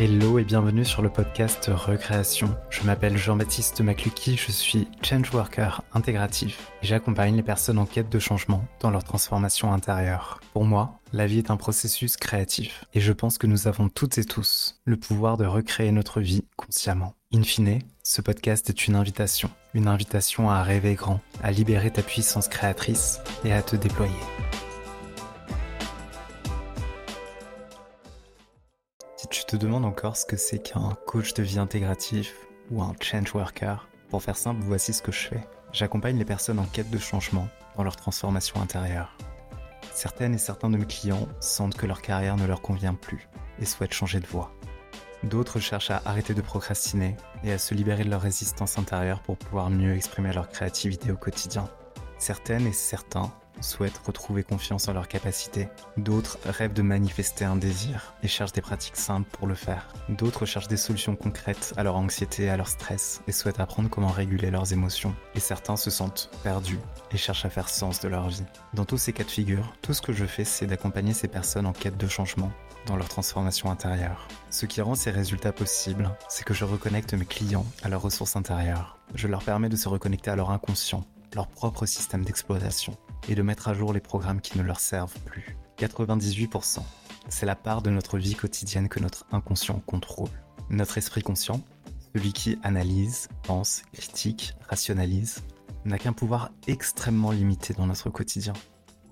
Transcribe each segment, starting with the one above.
Hello et bienvenue sur le podcast Recréation. Je m'appelle Jean-Baptiste Maclucky, je suis change worker intégratif et j'accompagne les personnes en quête de changement dans leur transformation intérieure. Pour moi, la vie est un processus créatif et je pense que nous avons toutes et tous le pouvoir de recréer notre vie consciemment. In fine, ce podcast est une invitation, une invitation à rêver grand, à libérer ta puissance créatrice et à te déployer. Tu te demandes encore ce que c'est qu'un coach de vie intégratif ou un change worker, pour faire simple, voici ce que je fais. J'accompagne les personnes en quête de changement dans leur transformation intérieure. Certaines et certains de mes clients sentent que leur carrière ne leur convient plus et souhaitent changer de voie. D'autres cherchent à arrêter de procrastiner et à se libérer de leur résistance intérieure pour pouvoir mieux exprimer leur créativité au quotidien. Certaines et certains souhaitent retrouver confiance en leurs capacités. D'autres rêvent de manifester un désir et cherchent des pratiques simples pour le faire. D'autres cherchent des solutions concrètes à leur anxiété et à leur stress et souhaitent apprendre comment réguler leurs émotions. Et certains se sentent perdus et cherchent à faire sens de leur vie. Dans tous ces cas de figure, tout ce que je fais, c'est d'accompagner ces personnes en quête de changement dans leur transformation intérieure. Ce qui rend ces résultats possibles, c'est que je reconnecte mes clients à leurs ressources intérieures. Je leur permets de se reconnecter à leur inconscient, leur propre système d'exploitation et de mettre à jour les programmes qui ne leur servent plus. 98%. C'est la part de notre vie quotidienne que notre inconscient contrôle. Notre esprit conscient, celui qui analyse, pense, critique, rationalise, n'a qu'un pouvoir extrêmement limité dans notre quotidien.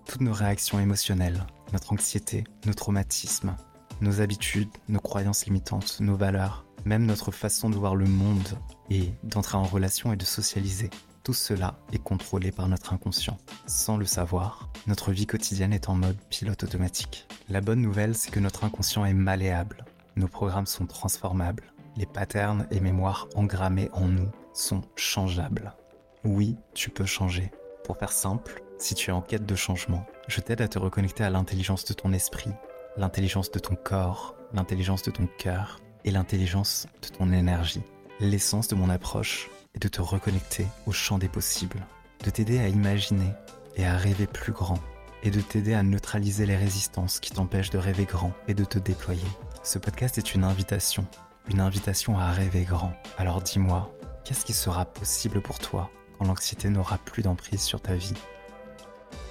Toutes nos réactions émotionnelles, notre anxiété, nos traumatismes, nos habitudes, nos croyances limitantes, nos valeurs, même notre façon de voir le monde et d'entrer en relation et de socialiser tout cela est contrôlé par notre inconscient. Sans le savoir, notre vie quotidienne est en mode pilote automatique. La bonne nouvelle, c'est que notre inconscient est malléable. Nos programmes sont transformables. Les patterns et mémoires engrammés en nous sont changeables. Oui, tu peux changer. Pour faire simple, si tu es en quête de changement, je t'aide à te reconnecter à l'intelligence de ton esprit, l'intelligence de ton corps, l'intelligence de ton cœur et l'intelligence de ton énergie. L'essence de mon approche et de te reconnecter au champ des possibles, de t'aider à imaginer et à rêver plus grand, et de t'aider à neutraliser les résistances qui t'empêchent de rêver grand et de te déployer. Ce podcast est une invitation, une invitation à rêver grand. Alors dis-moi, qu'est-ce qui sera possible pour toi quand l'anxiété n'aura plus d'emprise sur ta vie?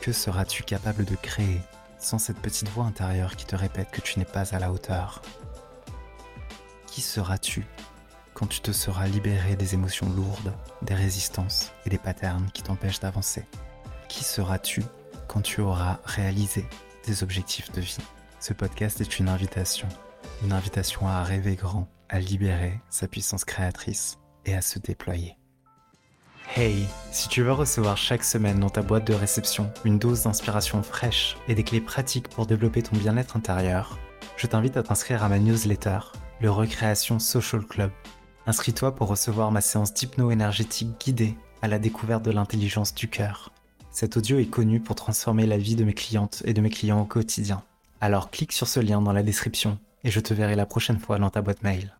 Que seras-tu capable de créer sans cette petite voix intérieure qui te répète que tu n'es pas à la hauteur? Qui seras-tu quand tu te seras libéré des émotions lourdes, des résistances et des patterns qui t'empêchent d'avancer Qui seras-tu quand tu auras réalisé des objectifs de vie? Ce podcast est une invitation, une invitation à rêver grand, à libérer sa puissance créatrice et à se déployer. Hey, si tu veux recevoir chaque semaine dans ta boîte de réception une dose d'inspiration fraîche et des clés pratiques pour développer ton bien-être intérieur, je t'invite à t'inscrire à ma newsletter, le Recréation Social Club. Inscris-toi pour recevoir ma séance d'hypno-énergétique guidée à la découverte de l'intelligence du cœur. Cet audio est connu pour transformer la vie de mes clientes et de mes clients au quotidien. Alors clique sur ce lien dans la description et je te verrai la prochaine fois dans ta boîte mail.